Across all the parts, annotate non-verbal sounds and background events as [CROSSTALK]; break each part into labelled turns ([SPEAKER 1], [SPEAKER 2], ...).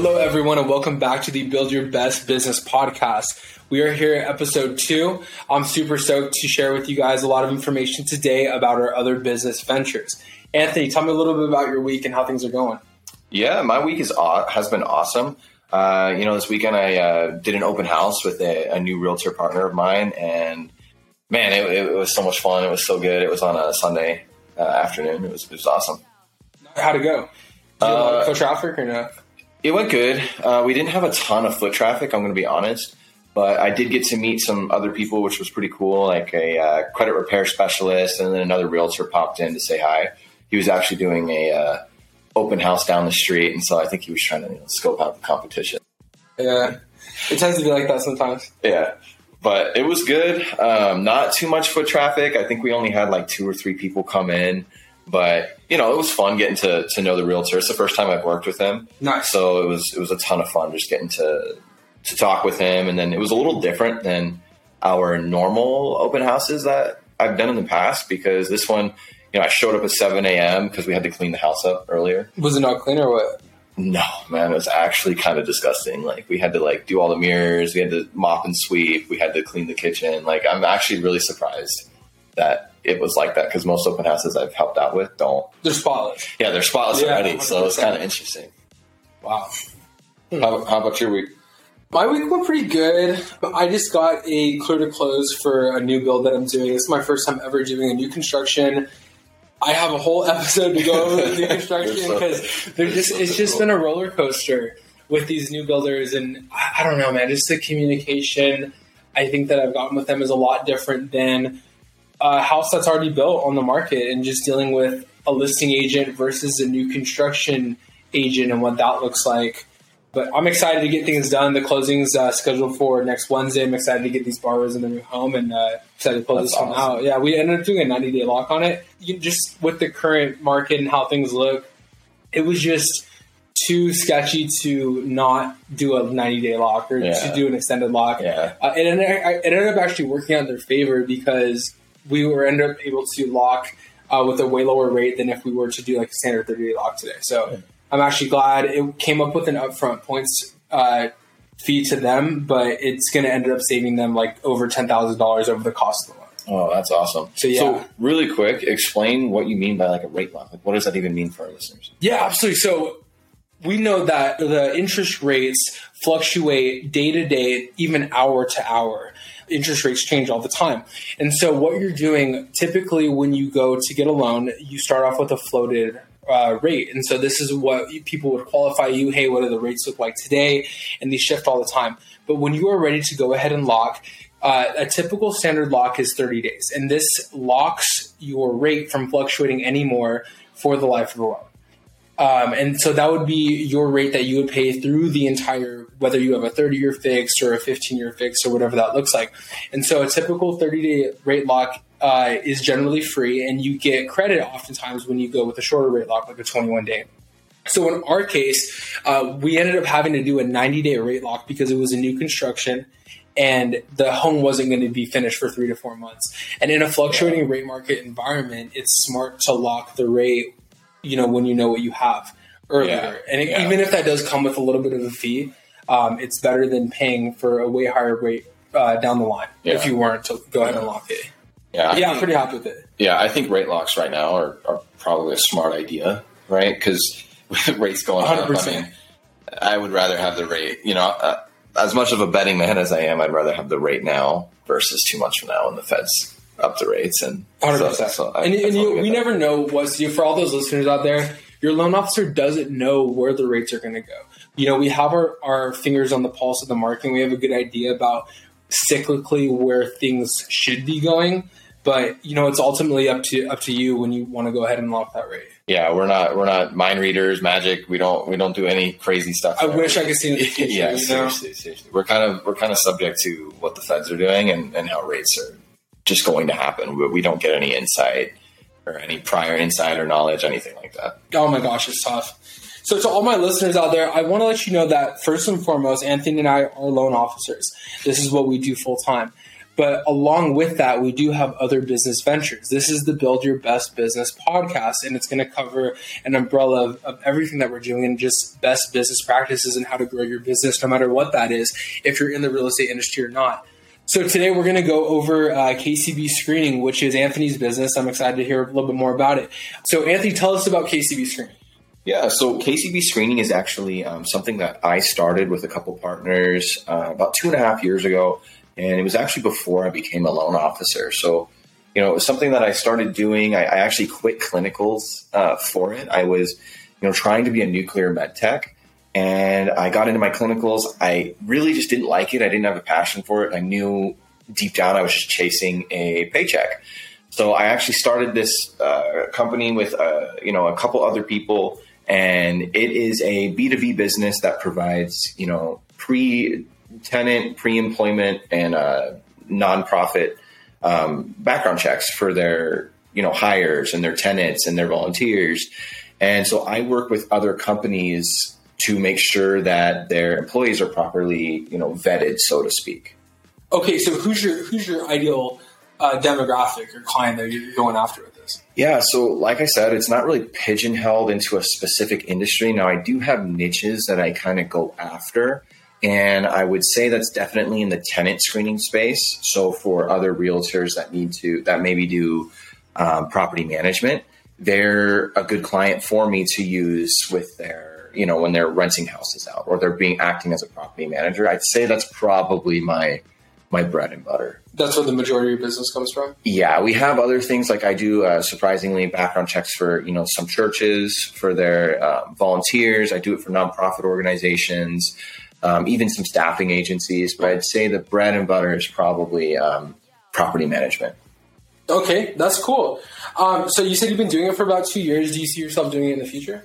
[SPEAKER 1] Hello, everyone, and welcome back to the Build Your Best Business podcast. We are here at episode two. I'm super stoked to share with you guys a lot of information today about our other business ventures. Anthony, tell me a little bit about your week and how things are going.
[SPEAKER 2] Yeah, my week is has been awesome. Uh, you know, this weekend I uh, did an open house with a, a, new realtor partner of mine, and man, it, it, was so much fun. It was so good. It was on a Sunday uh, afternoon. It was it was awesome.
[SPEAKER 1] How'd it go? Did you uh, foot traffic or no?
[SPEAKER 2] It went good. Uh, we didn't have a ton of foot traffic. I'm going to be honest, but I did get to meet some other people, which was pretty cool. Like a uh, credit repair specialist, and then another realtor popped in to say hi. He was actually doing a open house down the street, and so I think he was trying to you know, scope out the competition.
[SPEAKER 1] Yeah, it tends to be like that sometimes.
[SPEAKER 2] Yeah, but it was good. Um, not too much foot traffic. I think we only had like two or three people come in, but you know it was fun getting to to know the realtor. It's the first time I've worked with him.
[SPEAKER 1] Nice.
[SPEAKER 2] So it was it was a ton of fun just getting to to talk with him, and then it was a little different than our normal open houses that I've done in the past because this one you know, I showed up at 7 a.m. because we had to clean the house up earlier.
[SPEAKER 1] Was it not clean or what?
[SPEAKER 2] No, man, it was actually kind of disgusting. Like we had to like do all the mirrors, we had to mop and sweep, we had to clean the kitchen. Like I'm actually really surprised that it was like that because most open houses I've helped out with don't.
[SPEAKER 1] They're spotless.
[SPEAKER 2] Yeah, they're spotless yeah, already, 100%. so it's kind of interesting.
[SPEAKER 1] Wow. Hmm.
[SPEAKER 2] How, how about your week?
[SPEAKER 1] My week went pretty good. I just got a clear to close for a new build that I'm doing. It's my first time ever doing a new construction I have a whole [LAUGHS] episode to go over with new [LAUGHS] construction because they're just it's just been a roller coaster with these new builders and I don't know man just the communication I think that I've gotten with them is a lot different than a house that's already built on the market and just dealing with a listing agent versus a new construction agent and what that looks like but I'm excited to get things done. The closing's uh, scheduled for next Wednesday. I'm excited to get these borrowers in their new home and uh, excited to close That's this one out. Yeah, we ended up doing a 90 day lock on it. You, just with the current market and how things look, it was just too sketchy to not do a 90 day lock or yeah. to do an extended lock.
[SPEAKER 2] Yeah.
[SPEAKER 1] Uh, it, ended, it ended up actually working out in their favor because we were ended up able to lock uh, with a way lower rate than if we were to do like a standard 30 day lock today. So. Yeah I'm actually glad it came up with an upfront points uh, fee to them, but it's going to end up saving them like over ten thousand dollars over the cost of the loan.
[SPEAKER 2] Oh, that's awesome.
[SPEAKER 1] So yeah, so
[SPEAKER 2] really quick, explain what you mean by like a rate lock. Like, what does that even mean for our listeners?
[SPEAKER 1] Yeah, absolutely. So we know that the interest rates fluctuate day to day, even hour to hour. Interest rates change all the time. And so, what you're doing typically when you go to get a loan, you start off with a floated uh, rate. And so this is what people would qualify you. Hey, what do the rates look like today? And these shift all the time. But when you are ready to go ahead and lock, uh, a typical standard lock is 30 days, and this locks your rate from fluctuating anymore for the life of the loan. Um, and so that would be your rate that you would pay through the entire, whether you have a 30 year fixed or a 15 year fixed or whatever that looks like. And so a typical 30 day rate lock uh, is generally free, and you get credit oftentimes when you go with a shorter rate lock, like a 21 day. So in our case, uh, we ended up having to do a 90 day rate lock because it was a new construction and the home wasn't going to be finished for three to four months. And in a fluctuating rate market environment, it's smart to lock the rate, you know, when you know what you have earlier. Yeah. And it, yeah. even if that does come with a little bit of a fee, um, it's better than paying for a way higher rate uh, down the line yeah. if you weren't to go ahead and lock it. Yeah, yeah, I'm pretty happy with it.
[SPEAKER 2] Yeah, I think rate locks right now are, are probably a smart idea, right? Because with [LAUGHS] rates going 100%. up, I mean, I would rather have the rate. You know, uh, as much of a betting man as I am, I'd rather have the rate now versus too much from now when the Fed's up the rates and
[SPEAKER 1] 100. So, so I, and, and you, we never know what's you for all those listeners out there. Your loan officer doesn't know where the rates are going to go. You know, we have our, our fingers on the pulse of the market. and We have a good idea about cyclically where things should be going. But you know, it's ultimately up to up to you when you want to go ahead and lock that rate.
[SPEAKER 2] Yeah, we're not we're not mind readers, magic. We don't we don't do any crazy stuff.
[SPEAKER 1] I wish I could see [LAUGHS] future.
[SPEAKER 2] yeah, seriously, seriously. We're kind of we're kind of subject to what the feds are doing and, and how rates are just going to happen. We, we don't get any insight or any prior insight or knowledge, anything like that.
[SPEAKER 1] Oh my gosh, it's tough. So, to all my listeners out there, I want to let you know that first and foremost, Anthony and I are loan officers. This is what we do full time. But along with that, we do have other business ventures. This is the Build Your Best Business podcast, and it's going to cover an umbrella of, of everything that we're doing and just best business practices and how to grow your business, no matter what that is, if you're in the real estate industry or not. So today we're going to go over uh, KCB screening, which is Anthony's business. I'm excited to hear a little bit more about it. So Anthony, tell us about KCB screening.
[SPEAKER 2] Yeah, so KCB screening is actually um, something that I started with a couple partners uh, about two and a half years ago, and it was actually before I became a loan officer. So, you know, it was something that I started doing. I, I actually quit clinicals uh, for it. I was, you know, trying to be a nuclear med tech, and I got into my clinicals. I really just didn't like it. I didn't have a passion for it. I knew deep down I was just chasing a paycheck. So I actually started this uh, company with uh, you know a couple other people, and it is a B two B business that provides you know pre tenant, pre employment, and uh, nonprofit um, background checks for their you know hires and their tenants and their volunteers. And so I work with other companies to make sure that their employees are properly, you know, vetted, so to speak.
[SPEAKER 1] Okay, so who's your who's your ideal uh, demographic or client that you're going after this?
[SPEAKER 2] Yeah, so like I said, it's not really pigeonholed into a specific industry. Now I do have niches that I kind of go after. And I would say that's definitely in the tenant screening space. So for other realtors that need to, that maybe do um, property management, they're a good client for me to use with their you know, when they're renting houses out or they're being acting as a property manager. I'd say that's probably my my bread and butter.
[SPEAKER 1] That's where the majority of your business comes from.
[SPEAKER 2] Yeah, we have other things like I do uh, surprisingly background checks for you know some churches for their uh, volunteers. I do it for nonprofit organizations, um, even some staffing agencies. But I'd say the bread and butter is probably um, property management.
[SPEAKER 1] Okay, that's cool. Um, so you said you've been doing it for about two years. Do you see yourself doing it in the future?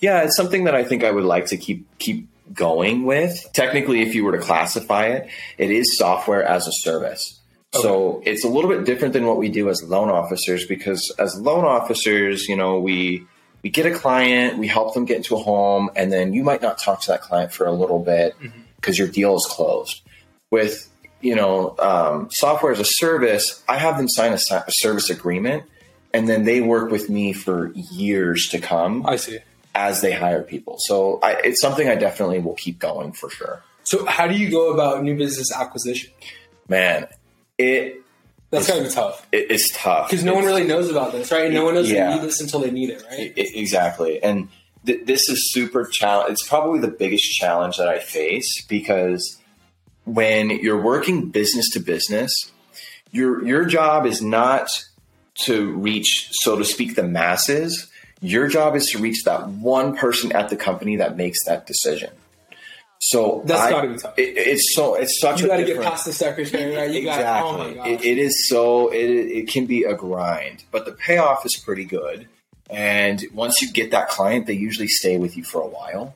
[SPEAKER 2] Yeah, it's something that I think I would like to keep keep going with. Technically, if you were to classify it, it is software as a service. Okay. So it's a little bit different than what we do as loan officers because as loan officers, you know, we we get a client, we help them get into a home, and then you might not talk to that client for a little bit because mm-hmm. your deal is closed. With you know um, software as a service, I have them sign a, a service agreement, and then they work with me for years to come.
[SPEAKER 1] I see
[SPEAKER 2] as they hire people. So I, it's something I definitely will keep going for sure.
[SPEAKER 1] So how do you go about new business acquisition?
[SPEAKER 2] Man, it
[SPEAKER 1] that's gotta be tough.
[SPEAKER 2] It's tough
[SPEAKER 1] because no one really knows about this, right? no one knows yeah. they need this until they need it, right?
[SPEAKER 2] It, exactly, and th- this is super challenge. It's probably the biggest challenge that I face because when you're working business to business, your your job is not to reach, so to speak, the masses your job is to reach that one person at the company that makes that decision. So
[SPEAKER 1] that's got to be tough.
[SPEAKER 2] It, it's so it's such.
[SPEAKER 1] You got to get past the secretary, right? You oh exactly. Got, oh my.
[SPEAKER 2] It, it is so. It it can be a grind, but the payoff is pretty good. And once you get that client, they usually stay with you for a while.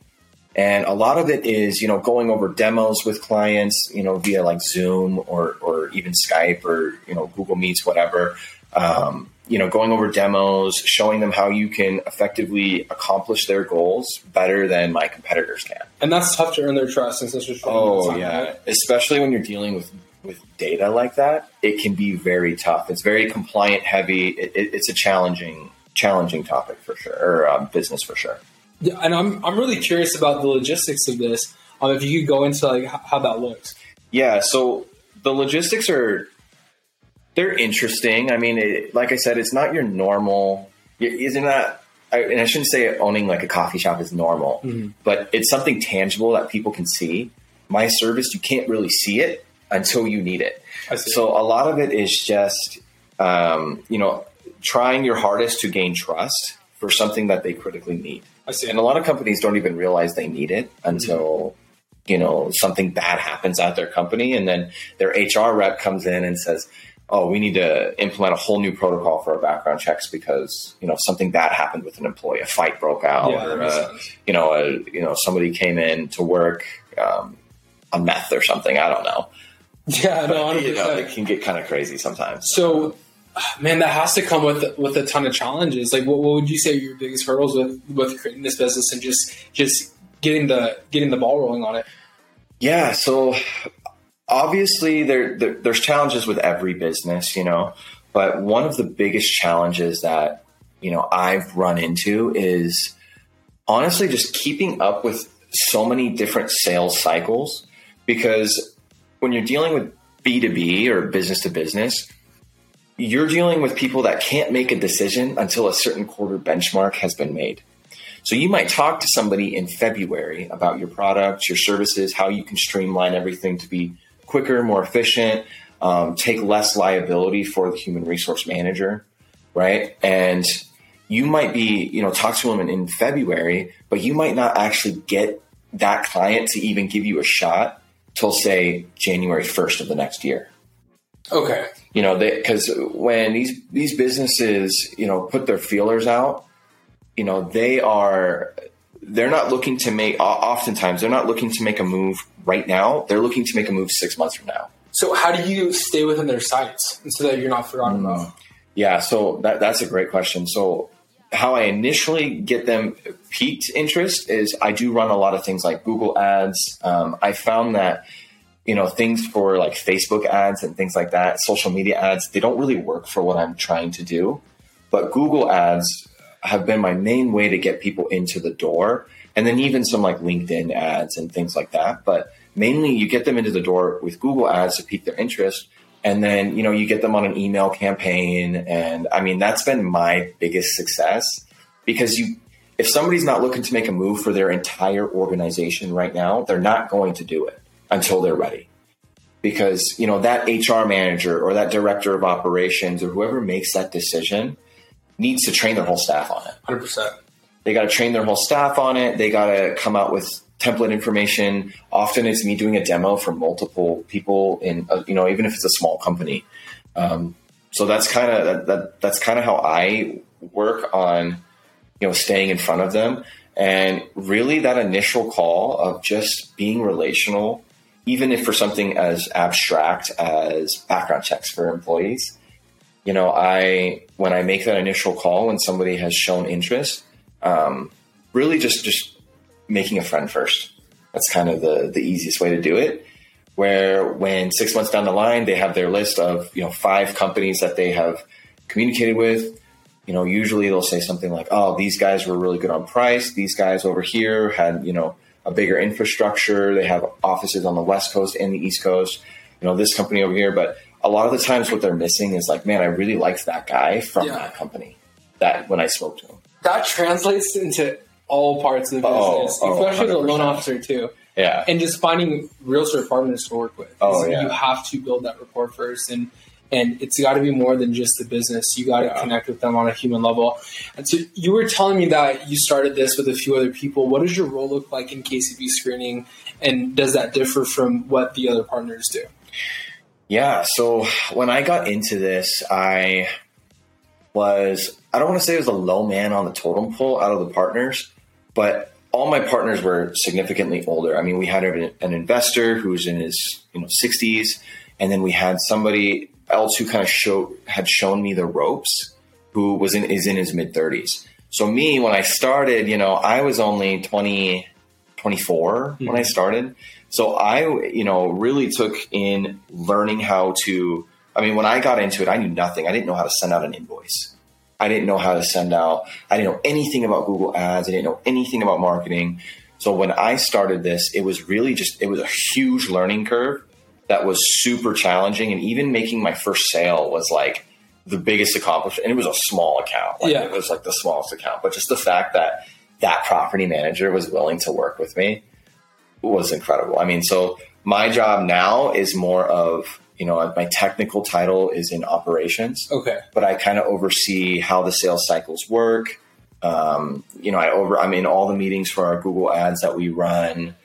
[SPEAKER 2] And a lot of it is, you know, going over demos with clients, you know, via like Zoom or or even Skype or you know Google Meets, whatever. Um, you know, going over demos, showing them how you can effectively accomplish their goals better than my competitors can.
[SPEAKER 1] And that's tough to earn their trust since it's just
[SPEAKER 2] oh yeah, right? especially when you're dealing with with data like that, it can be very tough. It's very compliant heavy. It, it, it's a challenging challenging topic for sure, or um, business for sure.
[SPEAKER 1] Yeah, and I'm I'm really curious about the logistics of this. Um, if you could go into like how that looks.
[SPEAKER 2] Yeah, so the logistics are they're interesting. I mean, it, like I said, it's not your normal. Isn't that? I, and I shouldn't say owning like a coffee shop is normal, mm-hmm. but it's something tangible that people can see. My service, you can't really see it until you need it. So a lot of it is just, um, you know, trying your hardest to gain trust for something that they critically need.
[SPEAKER 1] I see.
[SPEAKER 2] And a lot of companies don't even realize they need it until. Mm-hmm you know something bad happens at their company and then their hr rep comes in and says oh, we need to implement a whole new protocol for our background checks because you know something bad happened with an employee, a fight broke out, yeah, or uh, you know, a, you know, somebody came in to work um, a meth or something. I don't know.
[SPEAKER 1] Yeah, no, you know,
[SPEAKER 2] it can get kind of crazy sometimes.
[SPEAKER 1] So, man, that has to come with with a ton of challenges. Like, what, what would you say are your biggest hurdles with with creating this business and just just getting the getting the ball rolling on it?
[SPEAKER 2] Yeah, so obviously there, there, there's challenges with every business, you know, but one of the biggest challenges that you know I've run into is honestly just keeping up with so many different sales cycles because when you're dealing with B2B or business to business, you're dealing with people that can't make a decision until a certain quarter benchmark has been made. So you might talk to somebody in February about your products, your services, how you can streamline everything to be quicker, more efficient, um, take less liability for the human resource manager, right? And you might be, you know, talk to them in, in February, but you might not actually get that client to even give you a shot till say January 1st of the next year.
[SPEAKER 1] Okay.
[SPEAKER 2] You know, because when these these businesses, you know, put their feelers out, you know, they are they're not looking to make. Oftentimes, they're not looking to make a move right now. They're looking to make a move six months from now.
[SPEAKER 1] So, how do you stay within their sights so that you're not forgotten mm. about?
[SPEAKER 2] Yeah, so that, that's a great question. So, how I initially get them peaked interest is I do run a lot of things like Google ads. Um, I found that you know things for like Facebook ads and things like that, social media ads, they don't really work for what I'm trying to do. But Google ads have been my main way to get people into the door, and then even some like LinkedIn ads and things like that. But mainly, you get them into the door with Google ads to pique their interest and then you know you get them on an email campaign and i mean that's been my biggest success because you if somebody's not looking to make a move for their entire organization right now they're not going to do it until they're ready because you know that hr manager or that director of operations or whoever makes that decision needs to train their whole staff on it
[SPEAKER 1] 100%
[SPEAKER 2] they got to train their whole staff on it they got to come out with template information. Often it's me doing a demo for multiple people in, uh, you know, even if it's a small company. Um, so that's kind of that, that, that's kind of how I work on, you know, staying in front of them. And really that initial call of just being relational, even if for something as abstract as background checks for employees, you know, I, when I make that initial call and somebody has shown interest, um, really just, just making a friend first. That's kind of the, the easiest way to do it. Where when six months down the line, they have their list of, you know, five companies that they have communicated with. You know, usually they'll say something like, oh, these guys were really good on price. These guys over here had, you know, a bigger infrastructure. They have offices on the West Coast and the East Coast. You know, this company over here. But a lot of the times what they're missing is like, man, I really liked that guy from yeah. that company that when I spoke to him.
[SPEAKER 1] That translates into all parts of the oh, business, oh, especially the loan officer too.
[SPEAKER 2] Yeah,
[SPEAKER 1] and just finding realtor partners to work with.
[SPEAKER 2] Oh yeah,
[SPEAKER 1] you have to build that rapport first, and and it's got to be more than just the business. You got to yeah. connect with them on a human level. And so you were telling me that you started this with a few other people. What does your role look like in KCB screening, and does that differ from what the other partners do?
[SPEAKER 2] Yeah, so when I got into this, I was I don't want to say it was a low man on the totem pole out of the partners, but all my partners were significantly older. I mean, we had an, investor who was in his you know 60s, and then we had somebody else who kind of showed had shown me the ropes, who was in is in his mid 30s. So me, when I started, you know, I was only 20, 24 mm-hmm. when I started. So I, you know, really took in learning how to. I mean, when I got into it, I knew nothing. I didn't know how to send out an invoice. I didn't know how to send out. I didn't know anything about Google Ads. I didn't know anything about marketing. So when I started this, it was really just it was a huge learning curve that was super challenging. And even making my first sale was like the biggest accomplishment. And it was a small account. Like,
[SPEAKER 1] yeah.
[SPEAKER 2] It was like the smallest account. But just the fact that that property manager was willing to work with me was incredible. I mean, so my job now is more of you know, my technical title is in operations.
[SPEAKER 1] Okay.
[SPEAKER 2] But I kind of oversee how the sales cycles work. Um, you know, I over I'm in all the meetings for our Google ads that we run.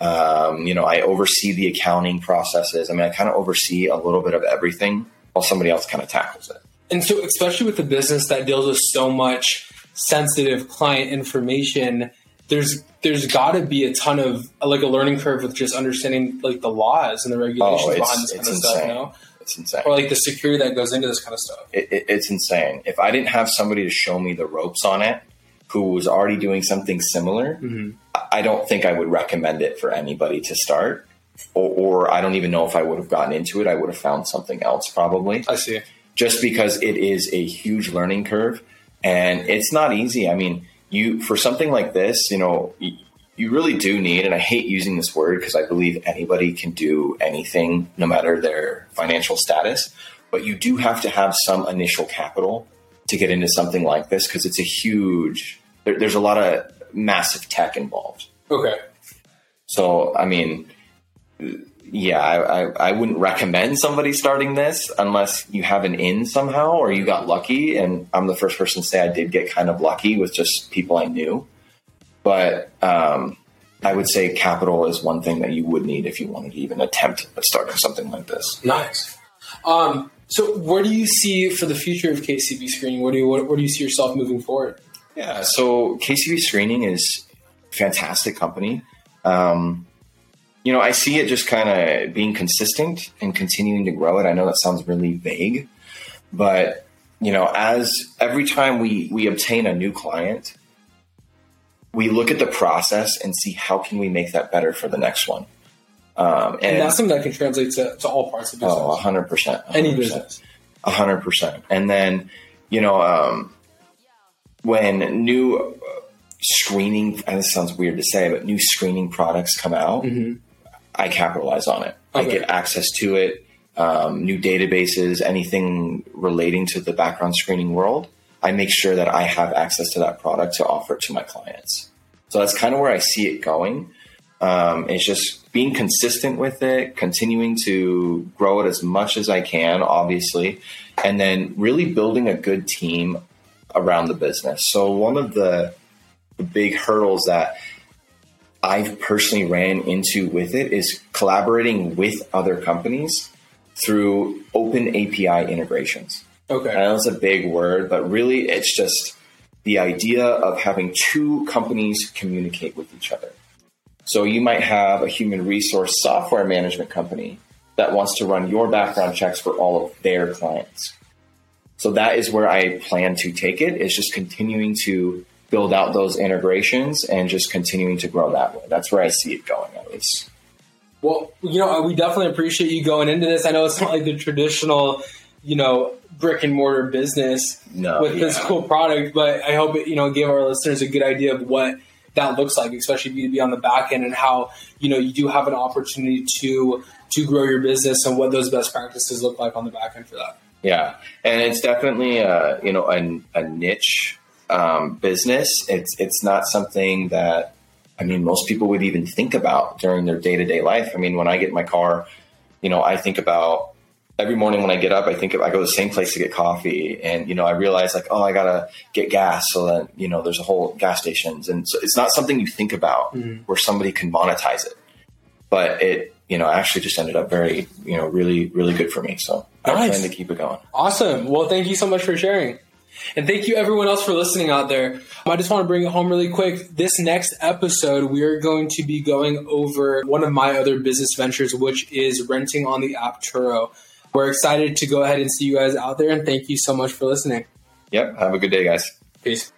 [SPEAKER 2] Um, you know, I oversee the accounting processes. I mean, I kind of oversee a little bit of everything while somebody else kind of tackles it.
[SPEAKER 1] And so, especially with a business that deals with so much sensitive client information, there's there's got to be a ton of like a learning curve with just understanding like the laws and the regulations oh, behind this kind of insane. stuff. You know,
[SPEAKER 2] it's insane.
[SPEAKER 1] Or like the security that goes into this kind of stuff.
[SPEAKER 2] It, it, it's insane. If I didn't have somebody to show me the ropes on it, who was already doing something similar, mm-hmm. I don't think I would recommend it for anybody to start or, or I don't even know if I would have gotten into it. I would have found something else probably.
[SPEAKER 1] I see.
[SPEAKER 2] Just because it is a huge learning curve and it's not easy. I mean, you for something like this, you know, you, you really do need, and I hate using this word because I believe anybody can do anything, no matter their financial status. But you do have to have some initial capital to get into something like this because it's a huge. There, there's a lot of massive tech involved.
[SPEAKER 1] Okay.
[SPEAKER 2] So, I mean, yeah, I, I, I, wouldn't recommend somebody starting this unless you have an in somehow or you got lucky. And I'm the first person to say I did get kind of lucky with just people I knew. But um, I would say capital is one thing that you would need if you wanted to even attempt at starting something like this.
[SPEAKER 1] Nice. Um, so, where do you see for the future of KCB screening? Where do you where, where do you see yourself moving forward?
[SPEAKER 2] Yeah, so KCB screening is a fantastic company. Um, you know, I see it just kind of being consistent and continuing to grow it. I know that sounds really vague, but you know, as every time we we obtain a new client, we look at the process and see how can we make that better for the next one.
[SPEAKER 1] Um, and, and, that's something that can translate to, to all parts of business.
[SPEAKER 2] Oh, 100%.
[SPEAKER 1] Any business.
[SPEAKER 2] 100%. And then, you know, um, when new screening, and this sounds weird to say, but new screening products come out, mm-hmm. I capitalize on it. Okay. I get access to it, um, new databases, anything relating to the background screening world. I make sure that I have access to that product to offer it to my clients. So that's kind of where I see it going. Um, it's just being consistent with it, continuing to grow it as much as I can, obviously, and then really building a good team around the business. So one of the, the big hurdles that I've personally ran into with it is collaborating with other companies through open API integrations.
[SPEAKER 1] Okay.
[SPEAKER 2] I know it's a big word, but really it's just the idea of having two companies communicate with each other. So you might have a human resource software management company that wants to run your background checks for all of their clients. So that is where I plan to take it is just continuing to build out those integrations and just continuing to grow that way. That's where I see it going at least.
[SPEAKER 1] Well, you know, we definitely appreciate you going into this. I know it's not like the traditional, you know, brick and mortar business
[SPEAKER 2] no,
[SPEAKER 1] with
[SPEAKER 2] yeah.
[SPEAKER 1] this cool product, but I hope it, you know, gave our listeners a good idea of what that looks like, especially B2B on the back end and how, you know, you do have an opportunity to to grow your business and what those best practices look like on the back end for that.
[SPEAKER 2] Yeah. And it's definitely uh, you know, a, a niche um, business. It's it's not something that I mean most people would even think about during their day to day life. I mean, when I get in my car, you know, I think about every morning when I get up, I think I go to the same place to get coffee, and you know, I realize like, oh, I gotta get gas, so that you know, there's a whole gas stations, and so it's not something you think about mm-hmm. where somebody can monetize it, but it, you know, actually just ended up very, you know, really, really good for me. So nice. I plan to keep it going.
[SPEAKER 1] Awesome. Well, thank you so much for sharing. And thank you everyone else for listening out there. I just want to bring it home really quick. This next episode, we are going to be going over one of my other business ventures, which is renting on the app Turo. We're excited to go ahead and see you guys out there, and thank you so much for listening.
[SPEAKER 2] Yep. Have a good day, guys.
[SPEAKER 1] Peace.